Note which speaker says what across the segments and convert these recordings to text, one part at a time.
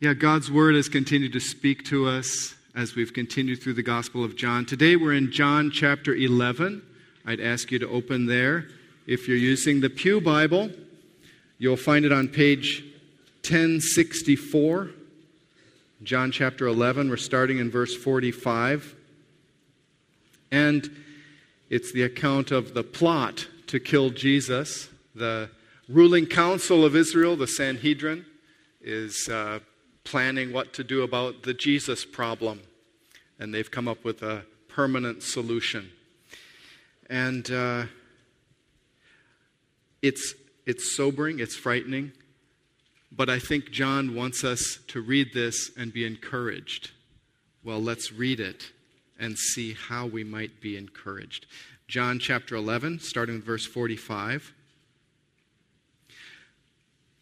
Speaker 1: Yeah, God's word has continued to speak to us as we've continued through the Gospel of John. Today we're in John chapter 11. I'd ask you to open there. If you're using the Pew Bible, you'll find it on page 1064. John chapter 11, we're starting in verse 45. And it's the account of the plot to kill Jesus. The ruling council of Israel, the Sanhedrin, is uh, planning what to do about the Jesus problem. And they've come up with a permanent solution. And uh, it's, it's sobering, it's frightening, but I think John wants us to read this and be encouraged. Well, let's read it and see how we might be encouraged. John chapter 11, starting with verse 45.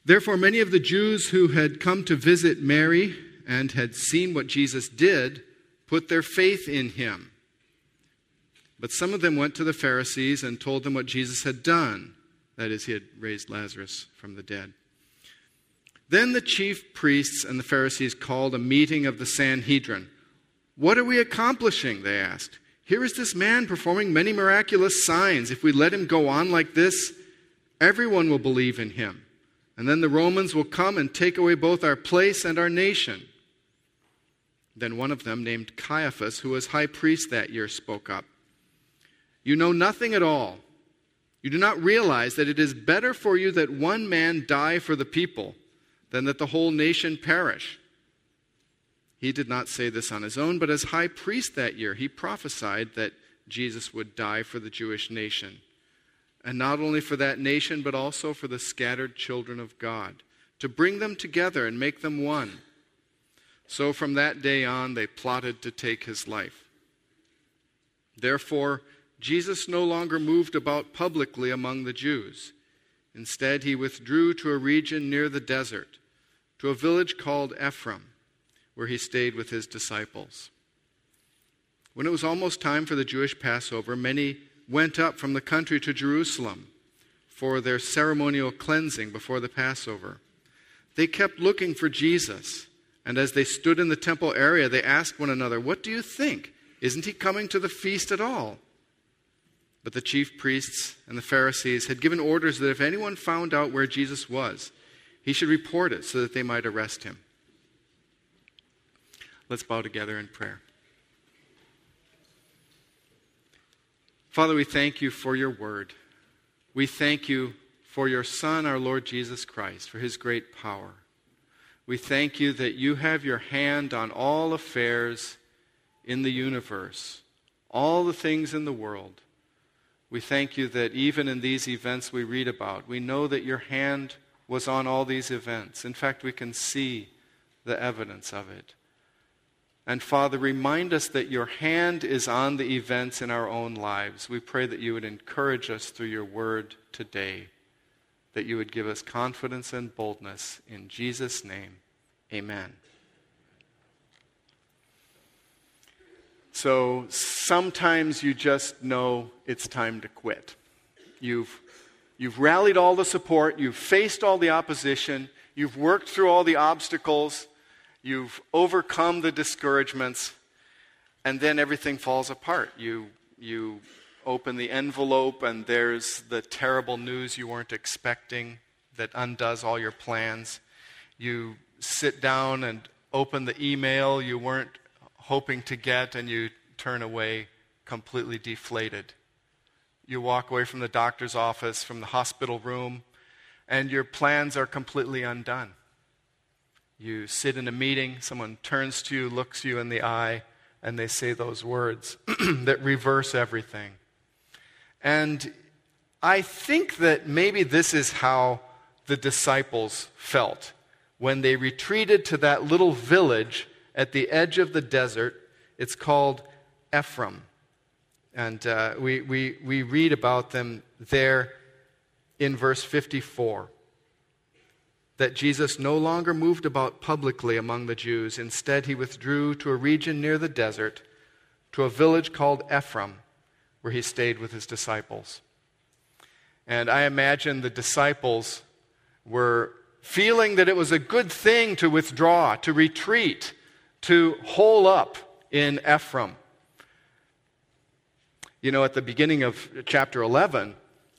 Speaker 1: Therefore, many of the Jews who had come to visit Mary and had seen what Jesus did put their faith in him. But some of them went to the Pharisees and told them what Jesus had done. That is, he had raised Lazarus from the dead. Then the chief priests and the Pharisees called a meeting of the Sanhedrin. What are we accomplishing? They asked. Here is this man performing many miraculous signs. If we let him go on like this, everyone will believe in him. And then the Romans will come and take away both our place and our nation. Then one of them, named Caiaphas, who was high priest that year, spoke up. You know nothing at all. You do not realize that it is better for you that one man die for the people than that the whole nation perish. He did not say this on his own, but as high priest that year, he prophesied that Jesus would die for the Jewish nation and not only for that nation, but also for the scattered children of God, to bring them together and make them one. So from that day on, they plotted to take his life. Therefore, Jesus no longer moved about publicly among the Jews. Instead, he withdrew to a region near the desert, to a village called Ephraim, where he stayed with his disciples. When it was almost time for the Jewish Passover, many went up from the country to Jerusalem for their ceremonial cleansing before the Passover. They kept looking for Jesus, and as they stood in the temple area, they asked one another, What do you think? Isn't he coming to the feast at all? But the chief priests and the Pharisees had given orders that if anyone found out where Jesus was, he should report it so that they might arrest him. Let's bow together in prayer. Father, we thank you for your word. We thank you for your Son, our Lord Jesus Christ, for his great power. We thank you that you have your hand on all affairs in the universe, all the things in the world. We thank you that even in these events we read about, we know that your hand was on all these events. In fact, we can see the evidence of it. And Father, remind us that your hand is on the events in our own lives. We pray that you would encourage us through your word today, that you would give us confidence and boldness. In Jesus' name, amen. So sometimes you just know it's time to quit. You've, you've rallied all the support, you've faced all the opposition, you've worked through all the obstacles You've overcome the discouragements, and then everything falls apart. You, you open the envelope, and there's the terrible news you weren't expecting that undoes all your plans. You sit down and open the email you weren't hoping to get, and you turn away completely deflated. You walk away from the doctor's office, from the hospital room, and your plans are completely undone. You sit in a meeting, someone turns to you, looks you in the eye, and they say those words that reverse everything. And I think that maybe this is how the disciples felt when they retreated to that little village at the edge of the desert. It's called Ephraim. And uh, we, we, we read about them there in verse 54 that Jesus no longer moved about publicly among the Jews. Instead, he withdrew to a region near the desert, to a village called Ephraim, where he stayed with his disciples. And I imagine the disciples were feeling that it was a good thing to withdraw, to retreat, to hole up in Ephraim. You know, at the beginning of chapter 11,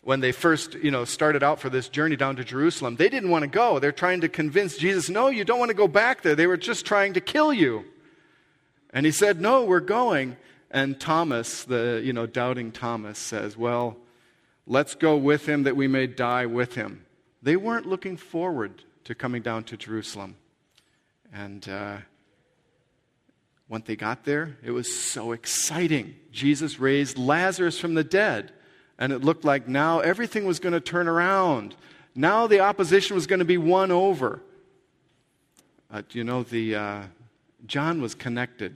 Speaker 1: when they first, you know, started out for this journey down to Jerusalem, they didn't want to go. They're trying to convince Jesus, no, you don't want to go back there. They were just trying to kill you. And he said, no, we're going. And Thomas, the, you know, doubting Thomas says, well, let's go with him that we may die with him. They weren't looking forward to coming down to Jerusalem. And uh, when they got there, it was so exciting. Jesus raised Lazarus from the dead and it looked like now everything was going to turn around. Now the opposition was going to be won over. Uh, you know, the, uh, John was connected.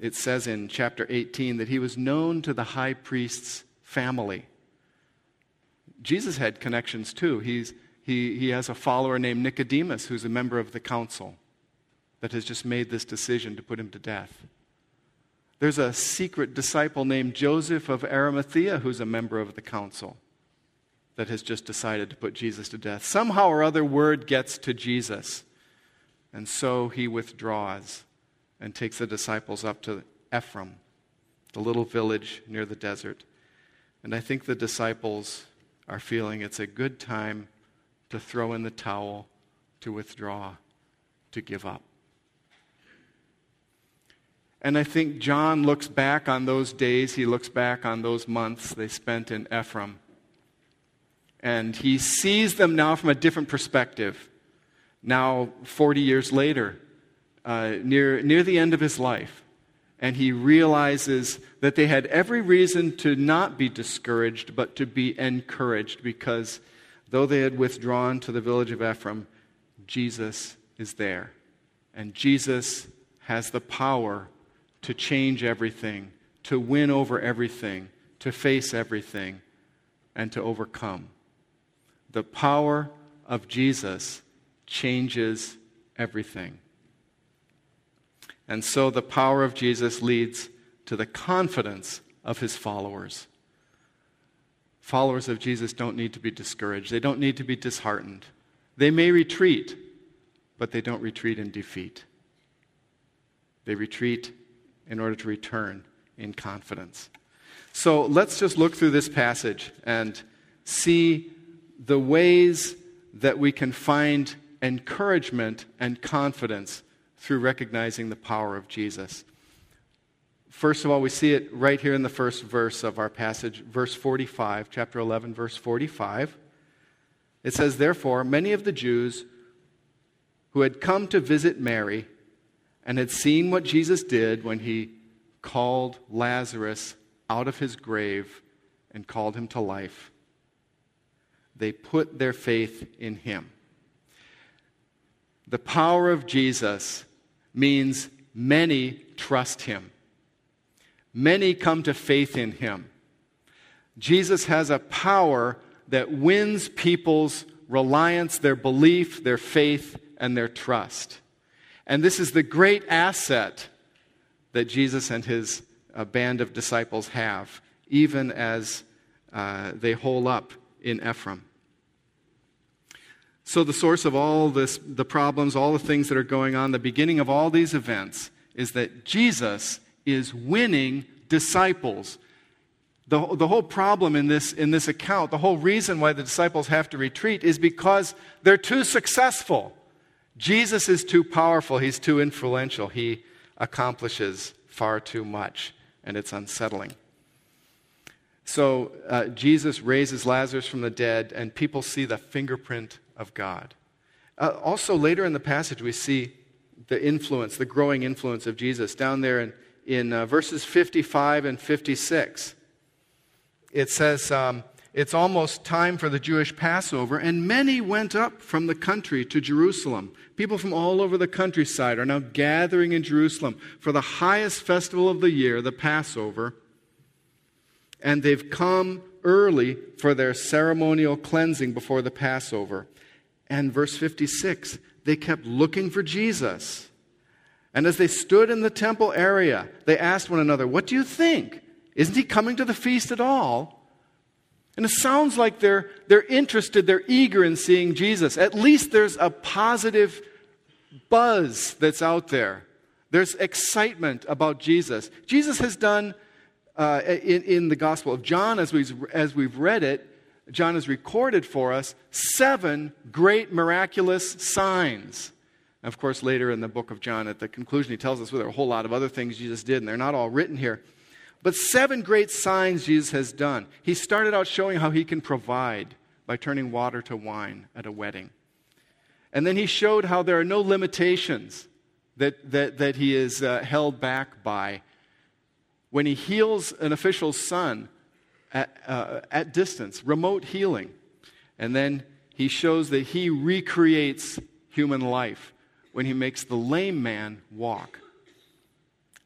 Speaker 1: It says in chapter 18 that he was known to the high priest's family. Jesus had connections too. He's, he, he has a follower named Nicodemus who's a member of the council that has just made this decision to put him to death. There's a secret disciple named Joseph of Arimathea who's a member of the council that has just decided to put Jesus to death. Somehow or other, word gets to Jesus. And so he withdraws and takes the disciples up to Ephraim, the little village near the desert. And I think the disciples are feeling it's a good time to throw in the towel, to withdraw, to give up. And I think John looks back on those days, he looks back on those months they spent in Ephraim. And he sees them now from a different perspective. Now, 40 years later, uh, near, near the end of his life, and he realizes that they had every reason to not be discouraged, but to be encouraged, because though they had withdrawn to the village of Ephraim, Jesus is there. And Jesus has the power to change everything, to win over everything, to face everything, and to overcome. The power of Jesus changes everything. And so the power of Jesus leads to the confidence of his followers. Followers of Jesus don't need to be discouraged, they don't need to be disheartened. They may retreat, but they don't retreat in defeat. They retreat in order to return in confidence. So let's just look through this passage and see the ways that we can find encouragement and confidence through recognizing the power of Jesus. First of all, we see it right here in the first verse of our passage, verse 45, chapter 11, verse 45. It says, Therefore, many of the Jews who had come to visit Mary and had seen what Jesus did when he called Lazarus out of his grave and called him to life. They put their faith in him. The power of Jesus means many trust him. Many come to faith in him. Jesus has a power that wins people's reliance, their belief, their faith, and their trust. And this is the great asset that Jesus and his uh, band of disciples have, even as uh, they hole up in Ephraim. So, the source of all this, the problems, all the things that are going on, the beginning of all these events is that Jesus is winning disciples. The, the whole problem in this, in this account, the whole reason why the disciples have to retreat is because they're too successful. Jesus is too powerful, he's too influential, he accomplishes far too much, and it's unsettling. So uh, Jesus raises Lazarus from the dead, and people see the fingerprint of God. Uh, also, later in the passage, we see the influence, the growing influence of Jesus. Down there in, in uh, verses 55 and 56, it says, um, it's almost time for the Jewish Passover, and many went up from the country to Jerusalem. People from all over the countryside are now gathering in Jerusalem for the highest festival of the year, the Passover. And they've come early for their ceremonial cleansing before the Passover. And verse 56, they kept looking for Jesus. And as they stood in the temple area, they asked one another, What do you think? Isn't he coming to the feast at all? And it sounds like they're, they're interested, they're eager in seeing Jesus. At least there's a positive buzz that's out there. There's excitement about Jesus. Jesus has done, uh, in, in the Gospel of John, as we've, as we've read it, John has recorded for us seven great miraculous signs. of course, later in the book of John, at the conclusion, he tells us well, there are a whole lot of other things Jesus did, and they're not all written here. But seven great signs Jesus has done. He started out showing how he can provide by turning water to wine at a wedding. And then he showed how there are no limitations that, that, that he is uh, held back by. When he heals an official's son at, uh, at distance, remote healing. And then he shows that he recreates human life when he makes the lame man walk.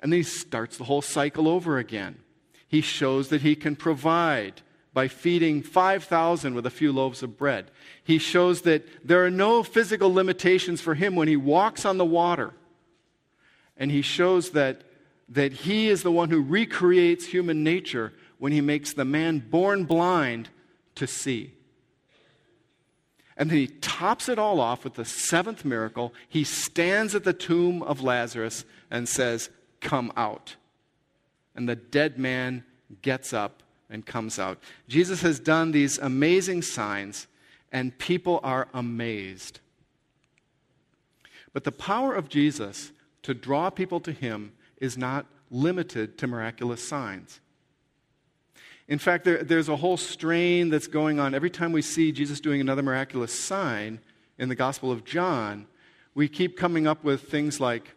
Speaker 1: And then he starts the whole cycle over again. He shows that he can provide by feeding 5,000 with a few loaves of bread. He shows that there are no physical limitations for him when he walks on the water. And he shows that, that he is the one who recreates human nature when he makes the man born blind to see. And then he tops it all off with the seventh miracle. He stands at the tomb of Lazarus and says, Come out. And the dead man gets up and comes out. Jesus has done these amazing signs, and people are amazed. But the power of Jesus to draw people to him is not limited to miraculous signs. In fact, there, there's a whole strain that's going on. Every time we see Jesus doing another miraculous sign in the Gospel of John, we keep coming up with things like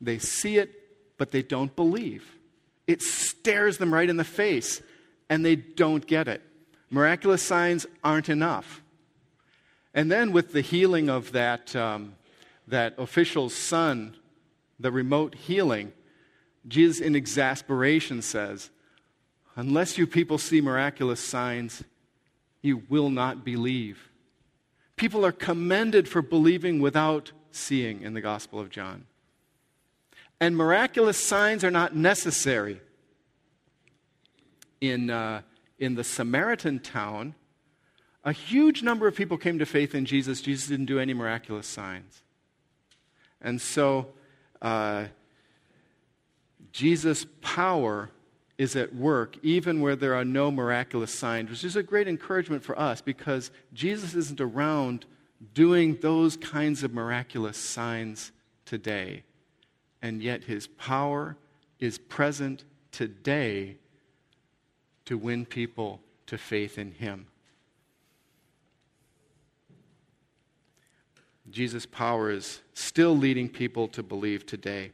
Speaker 1: they see it but they don't believe. It stares them right in the face, and they don't get it. Miraculous signs aren't enough. And then, with the healing of that, um, that official's son, the remote healing, Jesus, in exasperation, says, Unless you people see miraculous signs, you will not believe. People are commended for believing without seeing in the Gospel of John and miraculous signs are not necessary. In, uh, in the Samaritan town, a huge number of people came to faith in Jesus. Jesus didn't do any miraculous signs. And so, uh, Jesus' power is at work even where there are no miraculous signs, which is a great encouragement for us because Jesus isn't around doing those kinds of miraculous signs today and yet his power is present today to win people to faith in him. Jesus' power is still leading people to believe today.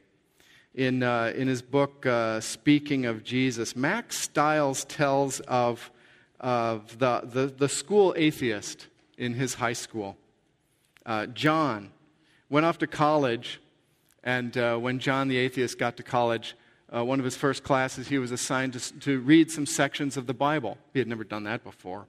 Speaker 1: In, uh, in his book, uh, Speaking of Jesus, Mack Stiles tells of, of the, the, the school atheist in his high school. Uh, John went off to college and uh, when John the Atheist got to college, uh, one of his first classes, he was assigned to, to read some sections of the Bible. He had never done that before.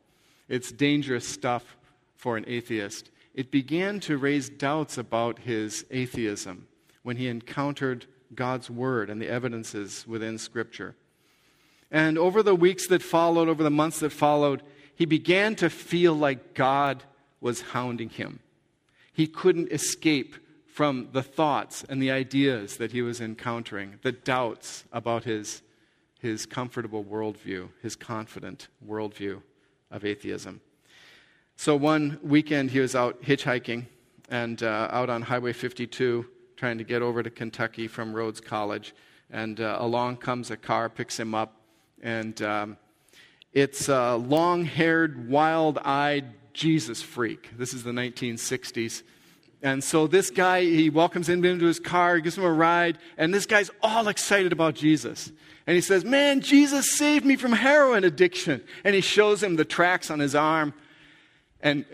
Speaker 1: It's dangerous stuff for an atheist. It began to raise doubts about his atheism when he encountered God's Word and the evidences within Scripture. And over the weeks that followed, over the months that followed, he began to feel like God was hounding him. He couldn't escape from the thoughts and the ideas that he was encountering, the doubts about his, his comfortable worldview, his confident worldview of atheism. So one weekend he was out hitchhiking and uh, out on Highway 52 trying to get over to Kentucky from Rhodes College. And uh, along comes a car, picks him up, and um, it's a long haired, wild eyed Jesus freak. This is the 1960s. And so this guy, he welcomes him into his car, gives him a ride, and this guy's all excited about Jesus. And he says, Man, Jesus saved me from heroin addiction. And he shows him the tracks on his arm. And,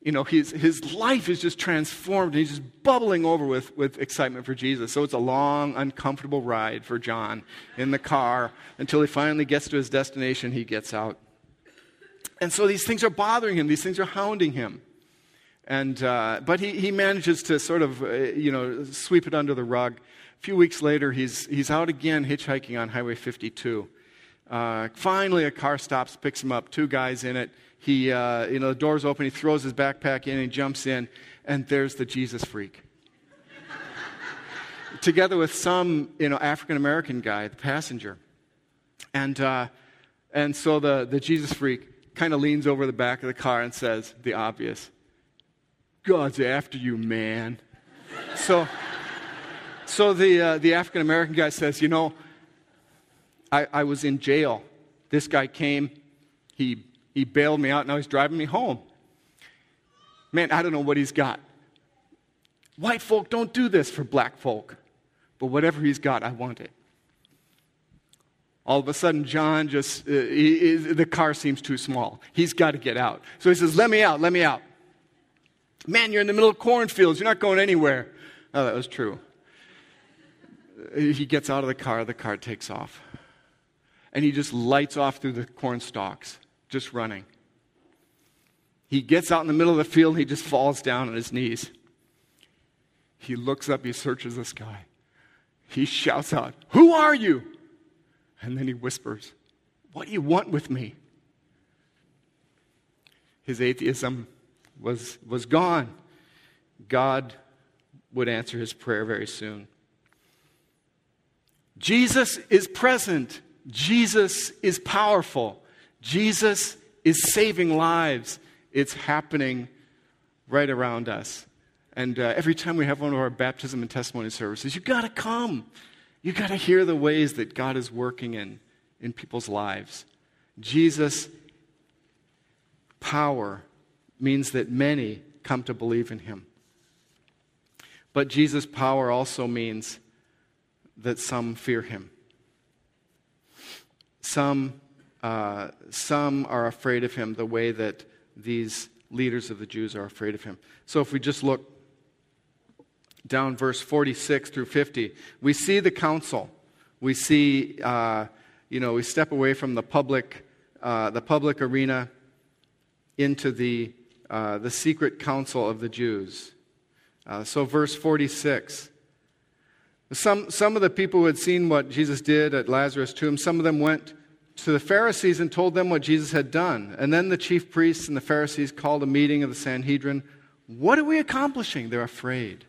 Speaker 1: you know, his, his life is just transformed, and he's just bubbling over with, with excitement for Jesus. So it's a long, uncomfortable ride for John in the car until he finally gets to his destination. He gets out. And so these things are bothering him, these things are hounding him. And, uh, but he, he manages to sort of, uh, you know, sweep it under the rug. A few weeks later, he's, he's out again hitchhiking on Highway 52. Uh, finally, a car stops, picks him up, two guys in it. He, uh, you know, the door's open, he throws his backpack in, and he jumps in, and there's the Jesus freak. Together with some, you know, African American guy, the passenger. And, uh, and so the, the Jesus freak kind of leans over the back of the car and says the obvious God's after you, man. so, so the, uh, the African American guy says, You know, I, I was in jail. This guy came, he, he bailed me out, now he's driving me home. Man, I don't know what he's got. White folk don't do this for black folk, but whatever he's got, I want it. All of a sudden, John just, uh, he, the car seems too small. He's got to get out. So he says, Let me out, let me out. Man, you're in the middle of cornfields. You're not going anywhere. Oh, that was true. He gets out of the car, the car takes off. And he just lights off through the corn stalks, just running. He gets out in the middle of the field, he just falls down on his knees. He looks up, he searches the sky. He shouts out, Who are you? And then he whispers, What do you want with me? His atheism was, was gone. God would answer his prayer very soon. Jesus is present. Jesus is powerful. Jesus is saving lives. It's happening right around us. And uh, every time we have one of our baptism and testimony services, you've got to come. You've got to hear the ways that God is working in, in people's lives. Jesus' power means that many come to believe in him. But Jesus' power also means that some fear him. Some, uh, some are afraid of him the way that these leaders of the Jews are afraid of him. So if we just look down verse 46 through 50, we see the council. We see, uh, you know, we step away from the public, uh, the public arena into the, uh, the secret council of the Jews. Uh, so, verse 46. Some, some of the people who had seen what Jesus did at Lazarus' tomb, some of them went to the Pharisees and told them what Jesus had done. And then the chief priests and the Pharisees called a meeting of the Sanhedrin. What are we accomplishing? They're afraid.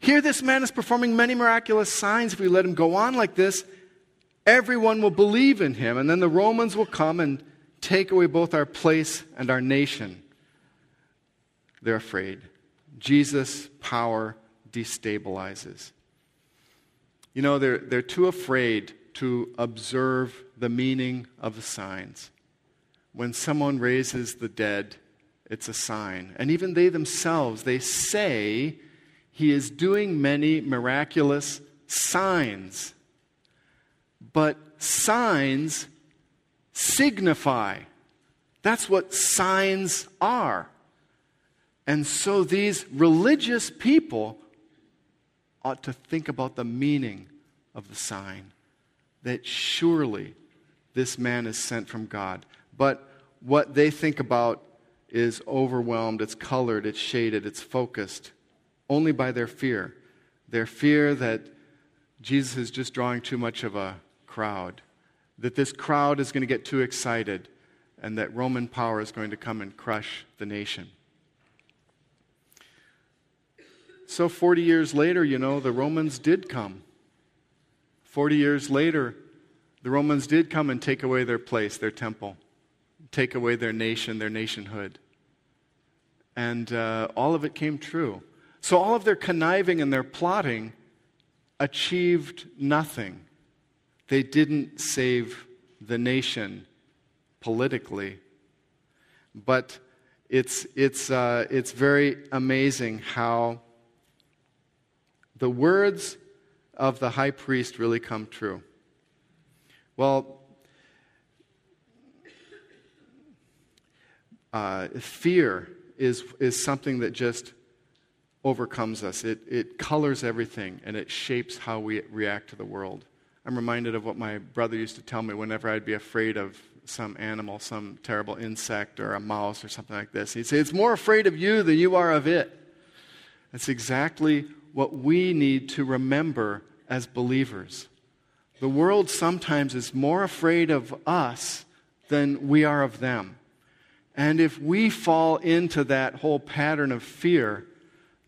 Speaker 1: Here, this man is performing many miraculous signs. If we let him go on like this, everyone will believe in him. And then the Romans will come and take away both our place and our nation. They're afraid. Jesus' power destabilizes. You know, they're, they're too afraid to observe the meaning of the signs. When someone raises the dead, it's a sign. And even they themselves, they say he is doing many miraculous signs. But signs signify. That's what signs are. And so these religious people ought to think about the meaning of the sign that surely this man is sent from God. But what they think about is overwhelmed, it's colored, it's shaded, it's focused only by their fear. Their fear that Jesus is just drawing too much of a crowd, that this crowd is going to get too excited, and that Roman power is going to come and crush the nation. So, 40 years later, you know, the Romans did come. 40 years later, the Romans did come and take away their place, their temple, take away their nation, their nationhood. And uh, all of it came true. So, all of their conniving and their plotting achieved nothing. They didn't save the nation politically. But it's, it's, uh, it's very amazing how the words of the high priest really come true? Well, uh, fear is, is something that just overcomes us. It, it colors everything and it shapes how we react to the world. I'm reminded of what my brother used to tell me whenever I'd be afraid of some animal, some terrible insect or a mouse or something like this. He'd say, It's more afraid of you than you are of it. That's exactly what we need to remember as believers. The world sometimes is more afraid of us than we are of them. And if we fall into that whole pattern of fear,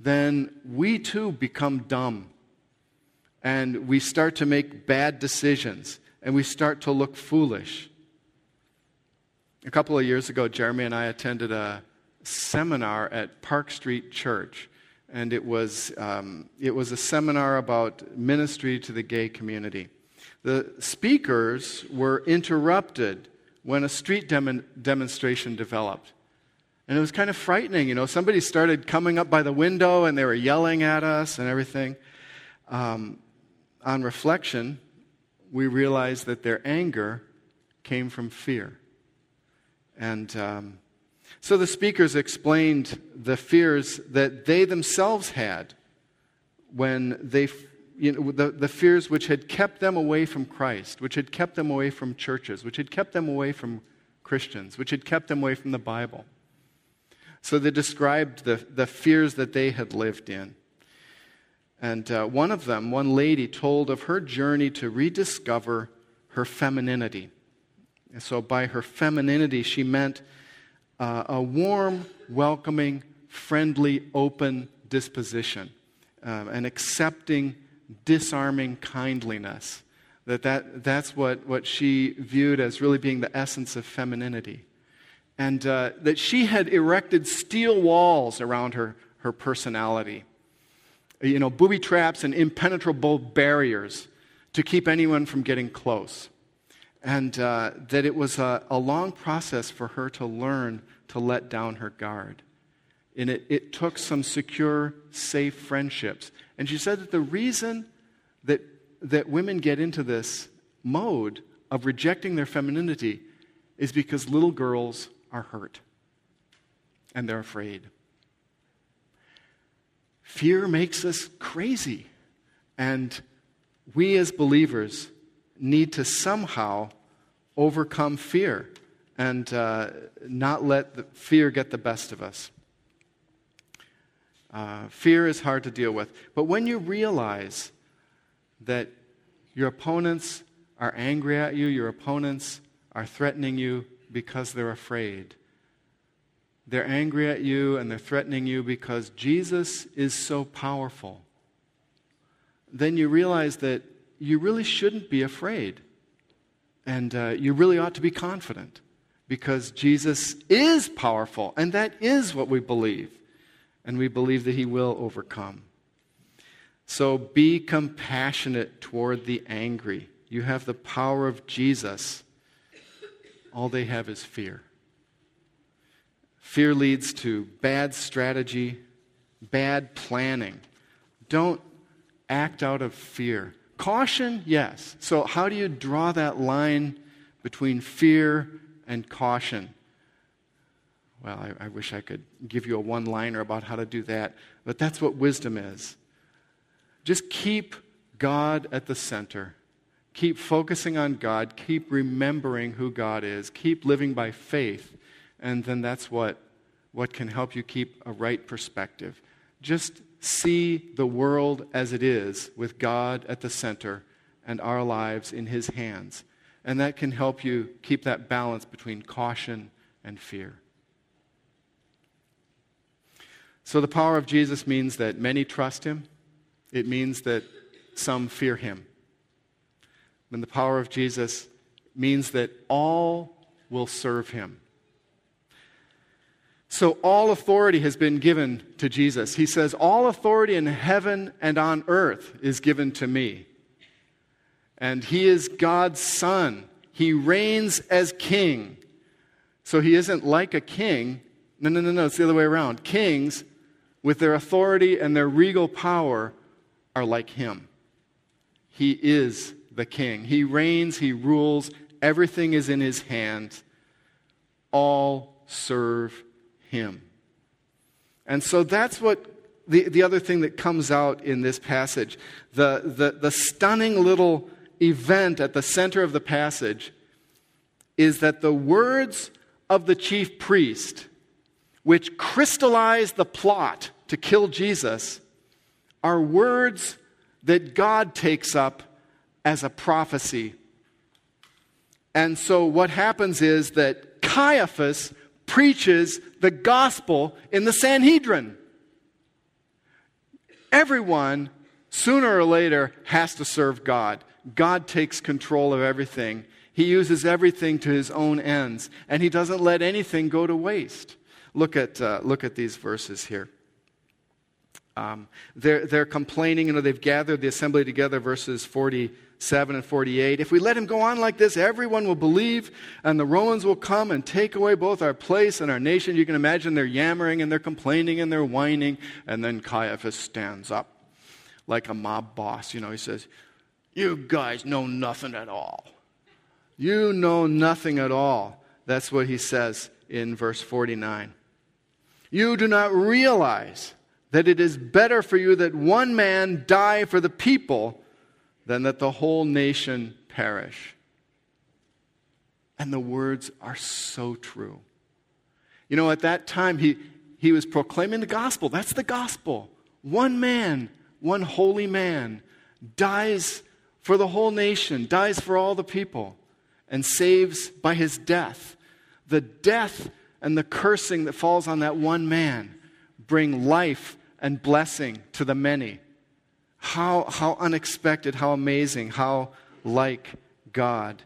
Speaker 1: then we too become dumb. And we start to make bad decisions. And we start to look foolish. A couple of years ago, Jeremy and I attended a seminar at Park Street Church. And it was, um, it was a seminar about ministry to the gay community. The speakers were interrupted when a street dem- demonstration developed. And it was kind of frightening. You know, somebody started coming up by the window and they were yelling at us and everything. Um, on reflection, we realized that their anger came from fear. And um, so the speakers explained the fears that they themselves had when they, you know, the, the fears which had kept them away from Christ, which had kept them away from churches, which had kept them away from Christians, which had kept them away from the Bible. So they described the, the fears that they had lived in. And uh, one of them, one lady, told of her journey to rediscover her femininity. And so by her femininity, she meant uh, a warm, welcoming, friendly, open disposition, uh, an accepting, disarming kindliness. That, that that's what, what she viewed as really being the essence of femininity. And uh, that she had erected steel walls around her, her personality. You know, booby traps and impenetrable barriers to keep anyone from getting close and uh, that it was a, a, long process for her to learn to let down her guard. And it, it took some secure, safe friendships. And she said that the reason that, that women get into this mode of rejecting their femininity is because little girls are hurt and they're afraid. Fear makes us crazy. And we as believers need to somehow overcome fear and uh, not let fear get the best of us. Uh, fear is hard to deal with. But when you realize that your opponents are angry at you, your opponents are threatening you because they're afraid. They're angry at you and they're threatening you because Jesus is so powerful. Then you realize that you really shouldn't be afraid. And uh, you really ought to be confident because Jesus is powerful, and that is what we believe. And we believe that he will overcome. So be compassionate toward the angry. You have the power of Jesus. All they have is fear. Fear leads to bad strategy, bad planning. Don't act out of fear. Caution, yes. So, how do you draw that line between fear and caution? Well, I, I wish I could give you a one liner about how to do that, but that's what wisdom is. Just keep God at the center. Keep focusing on God. Keep remembering who God is. Keep living by faith. And then that's what, what can help you keep a right perspective. Just see the world as it is with God at the center and our lives in His hands. And that can help you keep that balance between caution and fear. So, the power of Jesus means that many trust Him, it means that some fear Him. And the power of Jesus means that all will serve Him. So all authority has been given to Jesus. He says, All authority in heaven and on earth is given to me. And he is God's son. He reigns as king. So he isn't like a king. No, no, no, no. It's the other way around. Kings, with their authority and their regal power, are like him. He is the king. He reigns, he rules, everything is in his hands. All serve him. And so that's what the, the other thing that comes out in this passage. The, the, the stunning little event at the center of the passage is that the words of the chief priest, which crystallize the plot to kill Jesus, are words that God takes up as a prophecy. And so what happens is that Caiaphas preaches the gospel in the Sanhedrin. Everyone, sooner or later, has to serve God. God takes control of everything. He uses everything to his own ends, and he doesn't let anything go to waste. Look at, uh, look at these verses here. Um, they're, they're complaining, you know, they've gathered the assembly together, verses 47 and 48. If we let him go on like this, everyone will believe, and the Romans will come and take away both our place and our nation. You can imagine they're yammering and they're complaining and they're whining, and then Caiaphas stands up like a mob boss. You know, he says, You guys know nothing at all. You know nothing at all. That's what he says in verse 49. You do not realize that it is better for you that one man die for the people than that the whole nation perish. And the words are so true. You know, at that time, he, he was proclaiming the gospel. That's the gospel. One man, one holy man, dies for the whole nation, dies for all the people, and saves by his death. The death and the cursing that falls on that one man bring life and blessing to the many. How, how unexpected, how amazing, how like God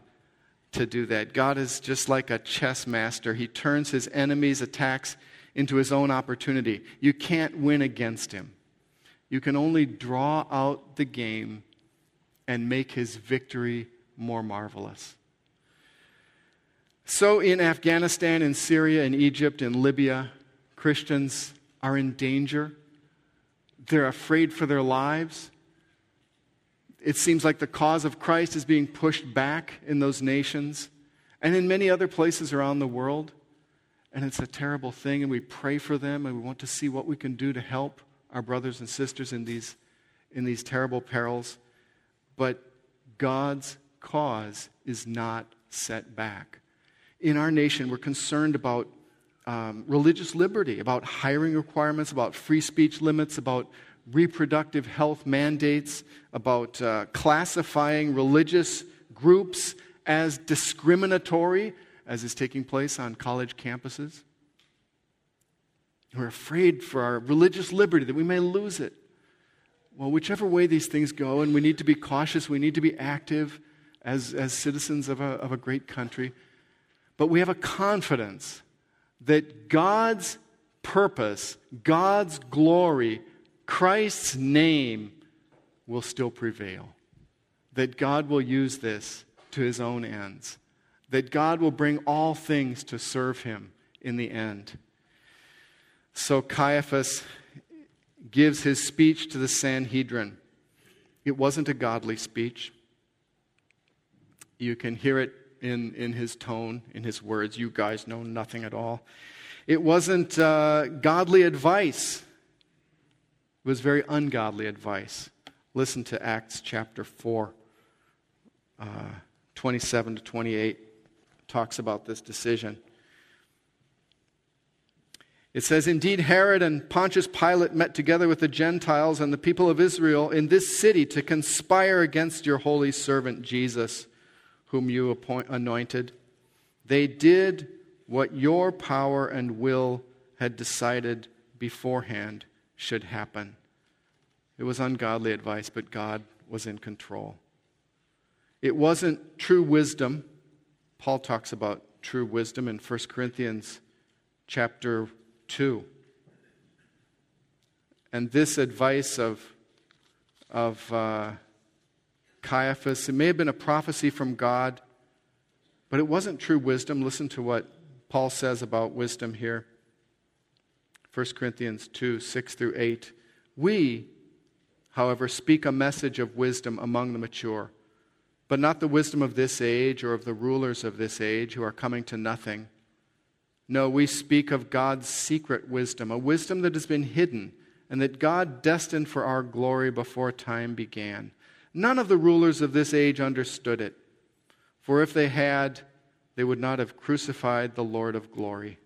Speaker 1: to do that. God is just like a chess master. He turns his enemies' attacks into his own opportunity. You can't win against him. You can only draw out the game and make his victory more marvelous. So, in Afghanistan, in Syria, in Egypt, in Libya, Christians are in danger. They're afraid for their lives. It seems like the cause of Christ is being pushed back in those nations and in many other places around the world. And it's a terrible thing, and we pray for them, and we want to see what we can do to help our brothers and sisters in these, in these terrible perils. But God's cause is not set back in our nation, we're concerned about um, religious liberty, about hiring requirements, about free speech limits, about reproductive health mandates, about uh, classifying religious groups as discriminatory, as is taking place on college campuses. We're afraid for our religious liberty that we may lose it. Well, whichever way these things go, and we need to be cautious, we need to be active as, as citizens of a, of a great country. But we have a confidence that God's purpose, God's glory, Christ's name will still prevail. That God will use this to his own ends. That God will bring all things to serve him in the end. So Caiaphas gives his speech to the Sanhedrin. It wasn't a godly speech. You can hear it in, in his tone, in his words. You guys know nothing at all. It wasn't uh, godly advice, it was very ungodly advice. Listen to Acts chapter 4, uh, 27 to 28, talks about this decision. It says, Indeed, Herod and Pontius Pilate met together with the Gentiles and the people of Israel in this city to conspire against your holy servant Jesus whom you appoint, anointed. They did what your power and will had decided beforehand should happen. It was ungodly advice, but God was in control. It wasn't true wisdom. Paul talks about true wisdom in 1 Corinthians chapter 2. And this advice of, of uh, Caiaphas. It may have been a prophecy from God, but it wasn't true wisdom. Listen to what Paul says about wisdom here 1 Corinthians 2 6 through 8. We, however, speak a message of wisdom among the mature, but not the wisdom of this age or of the rulers of this age who are coming to nothing. No, we speak of God's secret wisdom, a wisdom that has been hidden and that God destined for our glory before time began. None of the rulers of this age understood it, for if they had, they would not have crucified the Lord of glory.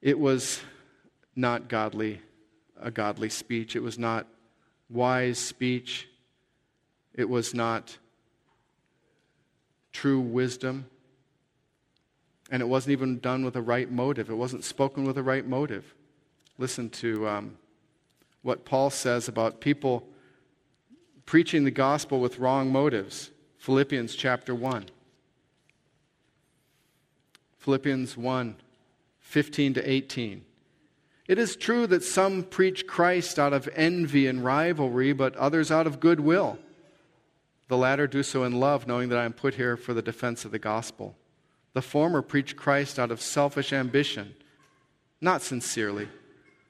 Speaker 1: It was not godly, a godly speech. It was not wise speech. It was not true wisdom. And it wasn't even done with the right motive. It wasn't spoken with the right motive. Listen to um, what Paul says about people preaching the gospel with wrong motives. Philippians chapter 1. Philippians 1 15 to 18. It is true that some preach Christ out of envy and rivalry, but others out of goodwill. The latter do so in love, knowing that I am put here for the defense of the gospel. The former preach Christ out of selfish ambition, not sincerely,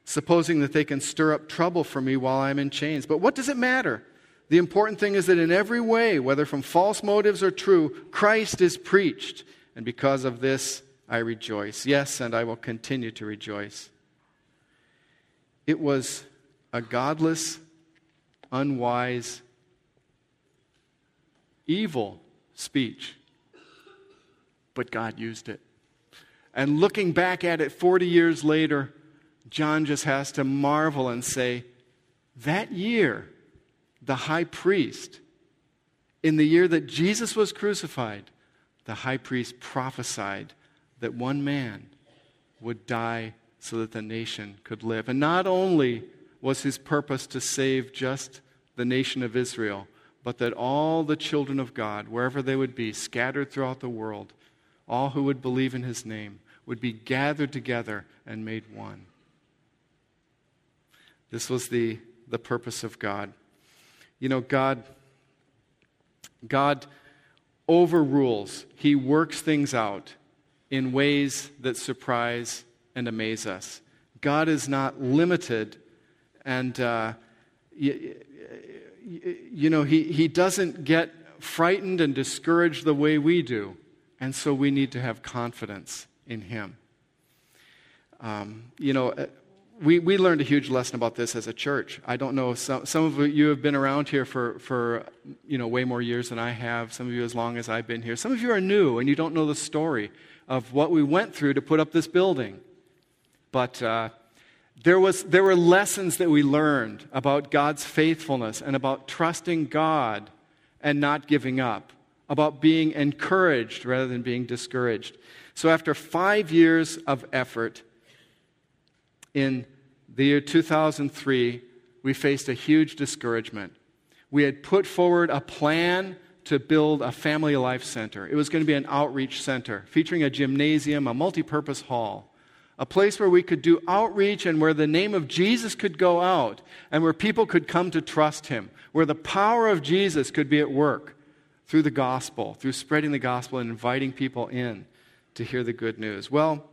Speaker 1: supposing that they can stir up trouble for me while I am in chains. But what does it matter? The important thing is that in every way, whether from false motives or true, Christ is preached. And because of this, I rejoice. Yes, and I will continue to rejoice. It was a godless, unwise, evil speech, but God used it. And looking back at it 40 years later, John just has to marvel and say, that year, the high priest, in the year that Jesus was crucified, the high priest prophesied that one man would die so that the nation could live. And not only was his purpose to save just the nation of Israel, but that all the children of God, wherever they would be, scattered throughout the world, all who would believe in his name, would be gathered together and made one. This was the, the purpose of God. You know, God, God overrules, He works things out in ways that surprise and amaze us. God is not limited, and uh, you, you know, he, he doesn't get frightened and discouraged the way we do. And so we need to have confidence in Him. Um, you know, uh, we, we learned a huge lesson about this as a church. I don't know, some, some of you have been around here for, for, you know, way more years than I have. Some of you as long as I've been here. Some of you are new and you don't know the story of what we went through to put up this building. But uh, there, was, there were lessons that we learned about God's faithfulness and about trusting God and not giving up, about being encouraged rather than being discouraged. So, after five years of effort, in the year 2003, we faced a huge discouragement. We had put forward a plan to build a family life center. It was going to be an outreach center featuring a gymnasium, a multi purpose hall a place where we could do outreach and where the name of Jesus could go out and where people could come to trust him, where the power of Jesus could be at work through the gospel, through spreading the gospel and inviting people in to hear the good news. Well,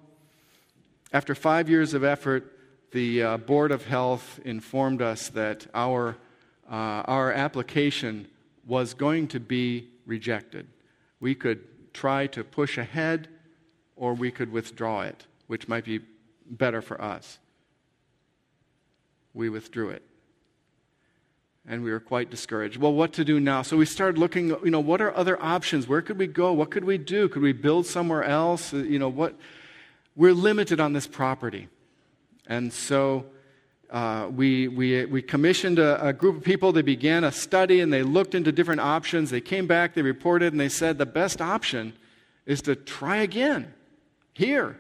Speaker 1: after five years of effort, the uh, Board of Health informed us that our, uh, our application was going to be rejected. We could try to push ahead or we could withdraw it which might be better for us. We withdrew it. And we were quite discouraged. Well, what to do now? So we started looking, you know, what are other options? Where could we go? What could we do? Could we build somewhere else? Uh, you know, what? We're limited on this property. And so uh, we, we, we commissioned a, a, group of people. They began a study and they looked into different options. They came back, they reported, and they said the best option is to try again here.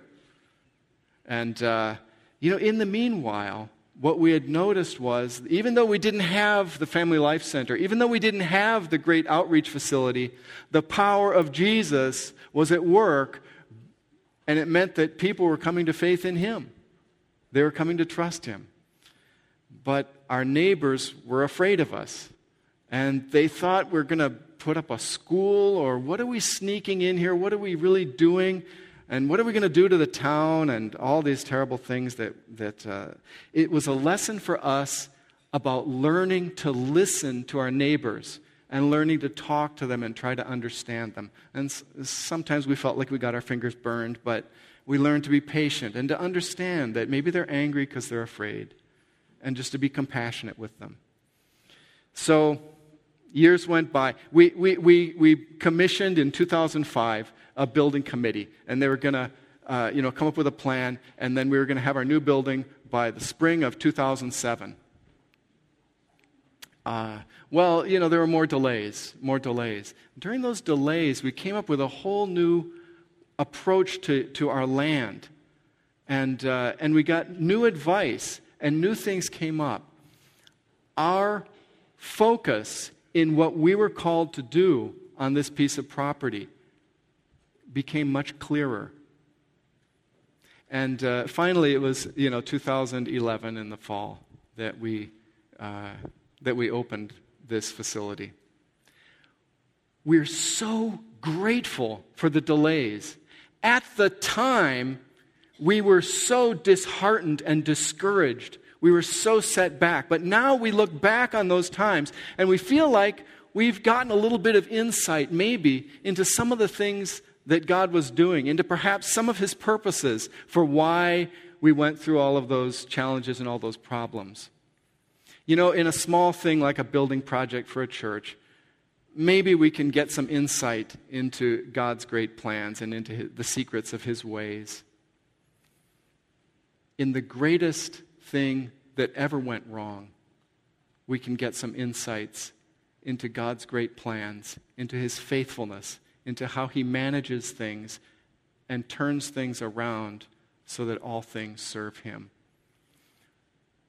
Speaker 1: And, uh, you know, in the meanwhile, what we had noticed was even though we didn't have the Family Life Center, even though we didn't have the great outreach facility, the power of Jesus was at work, and it meant that people were coming to faith in Him. They were coming to trust Him. But our neighbors were afraid of us, and they thought we're going to put up a school, or what are we sneaking in here? What are we really doing? and what are we going to do to the town and all these terrible things that, that uh, it was a lesson for us about learning to listen to our neighbors and learning to talk to them and try to understand them and sometimes we felt like we got our fingers burned but we learned to be patient and to understand that maybe they're angry because they're afraid and just to be compassionate with them so years went by we, we, we, we commissioned in 2005 a building committee, and they were going to uh, you know, come up with a plan, and then we were going to have our new building by the spring of 2007. Uh, well, you know, there were more delays, more delays. During those delays, we came up with a whole new approach to, to our land. And, uh, and we got new advice, and new things came up. Our focus in what we were called to do on this piece of property became much clearer. And uh, finally, it was, you know, 2011 in the fall that we, uh, that we opened this facility. We're so grateful for the delays. At the time, we were so disheartened and discouraged. We were so set back. But now we look back on those times and we feel like we've gotten a little bit of insight, maybe, into some of the things that God was doing, into perhaps some of His purposes for why we went through all of those challenges and all those problems. You know, in a small thing like a building project for a church, maybe we can get some insight into God's great plans and into his, the secrets of His ways. In the greatest thing that ever went wrong, we can get some insights into God's great plans, into His faithfulness, into how He manages things and turns things around so that all things serve Him.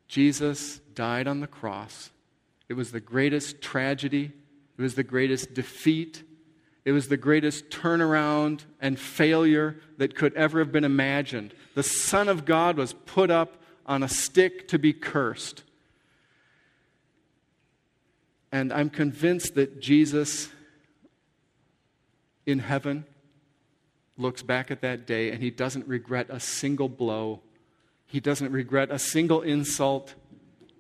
Speaker 1: Jesus died on the cross. It was the greatest tragedy, it was the greatest defeat, it was the greatest turnaround and failure that could ever have been imagined. The Son of God was put up on a stick to be cursed. And I'm convinced that Jesus in heaven looks back at that day and he doesn't regret a single blow he doesn't regret a single insult.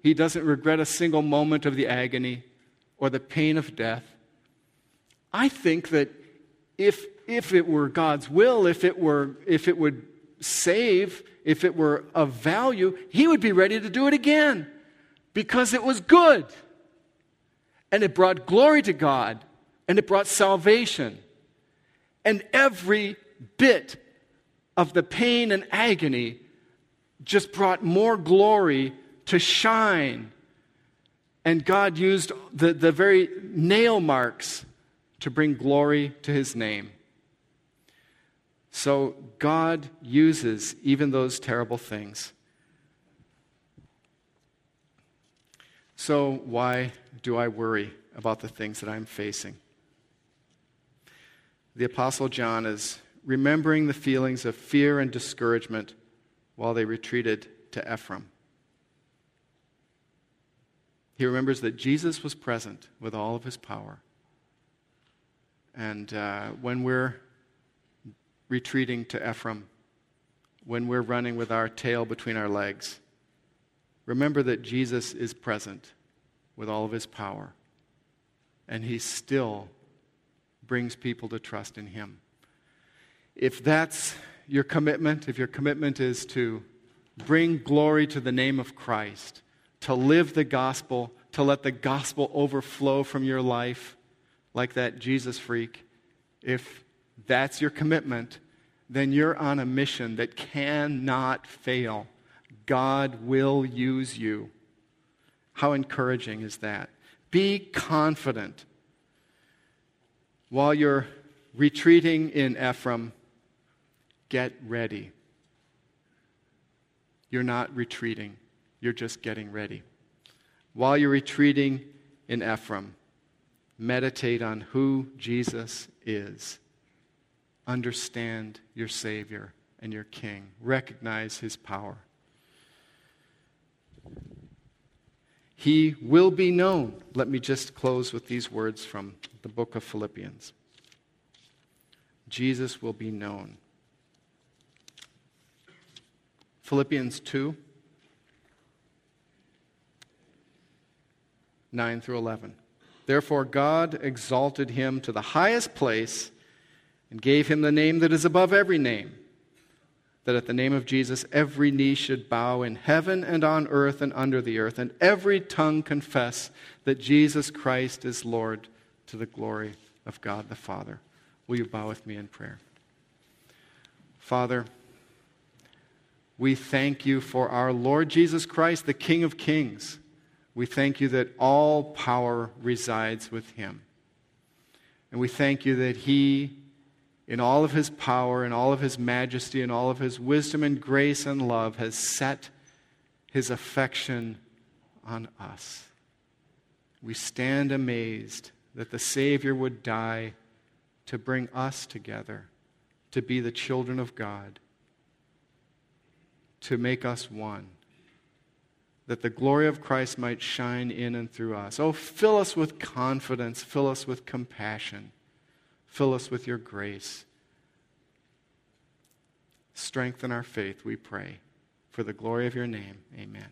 Speaker 1: He doesn't regret a single moment of the agony or the pain of death. I think that if, if it were God's will, if it, were, if it would save, if it were of value, he would be ready to do it again because it was good. And it brought glory to God and it brought salvation. And every bit of the pain and agony just brought more glory to shine. And God used the, the very nail marks to bring glory to his name. So God uses even those terrible things. So, why do I worry about the things that I'm facing? The Apostle John is remembering the feelings of fear and discouragement while they retreated to Ephraim. He remembers that Jesus was present with all of his power. And uh, when we're retreating to Ephraim, when we're running with our tail between our legs, remember that Jesus is present with all of his power. And he still brings people to trust in him. If that's your commitment, if your commitment is to bring glory to the name of Christ, to live the gospel, to let the gospel overflow from your life, like that Jesus freak, if that's your commitment, then you're on a mission that cannot fail. God will use you. How encouraging is that? Be confident. While you're retreating in Ephraim, get ready. You're not retreating, you're just getting ready. While you're retreating in Ephraim, meditate on who Jesus is. Understand your Savior and your King. Recognize his power. He will be known. Let me just close with these words from the book of Philippians. Jesus will be known. Philippians 2 9 through 11. Therefore, God exalted him to the highest place and gave him the name that is above every name, that at the name of Jesus every knee should bow in heaven and on earth and under the earth, and every tongue confess that Jesus Christ is Lord to the glory of God the Father. Will you bow with me in prayer? Father, we thank you for our Lord Jesus Christ, the King of Kings, We thank you that all power resides with him. And we thank you that he, in all of his power and all of his majesty and all of his wisdom and grace and love, has set his affection on us. We stand amazed that the Savior would die to bring us together, to be the children of God, to make us one that the glory of Christ might shine in and through us. Oh, fill us with confidence, fill us with compassion, fill us with your grace. Strengthen our faith, we pray. For the glory of your name, amen.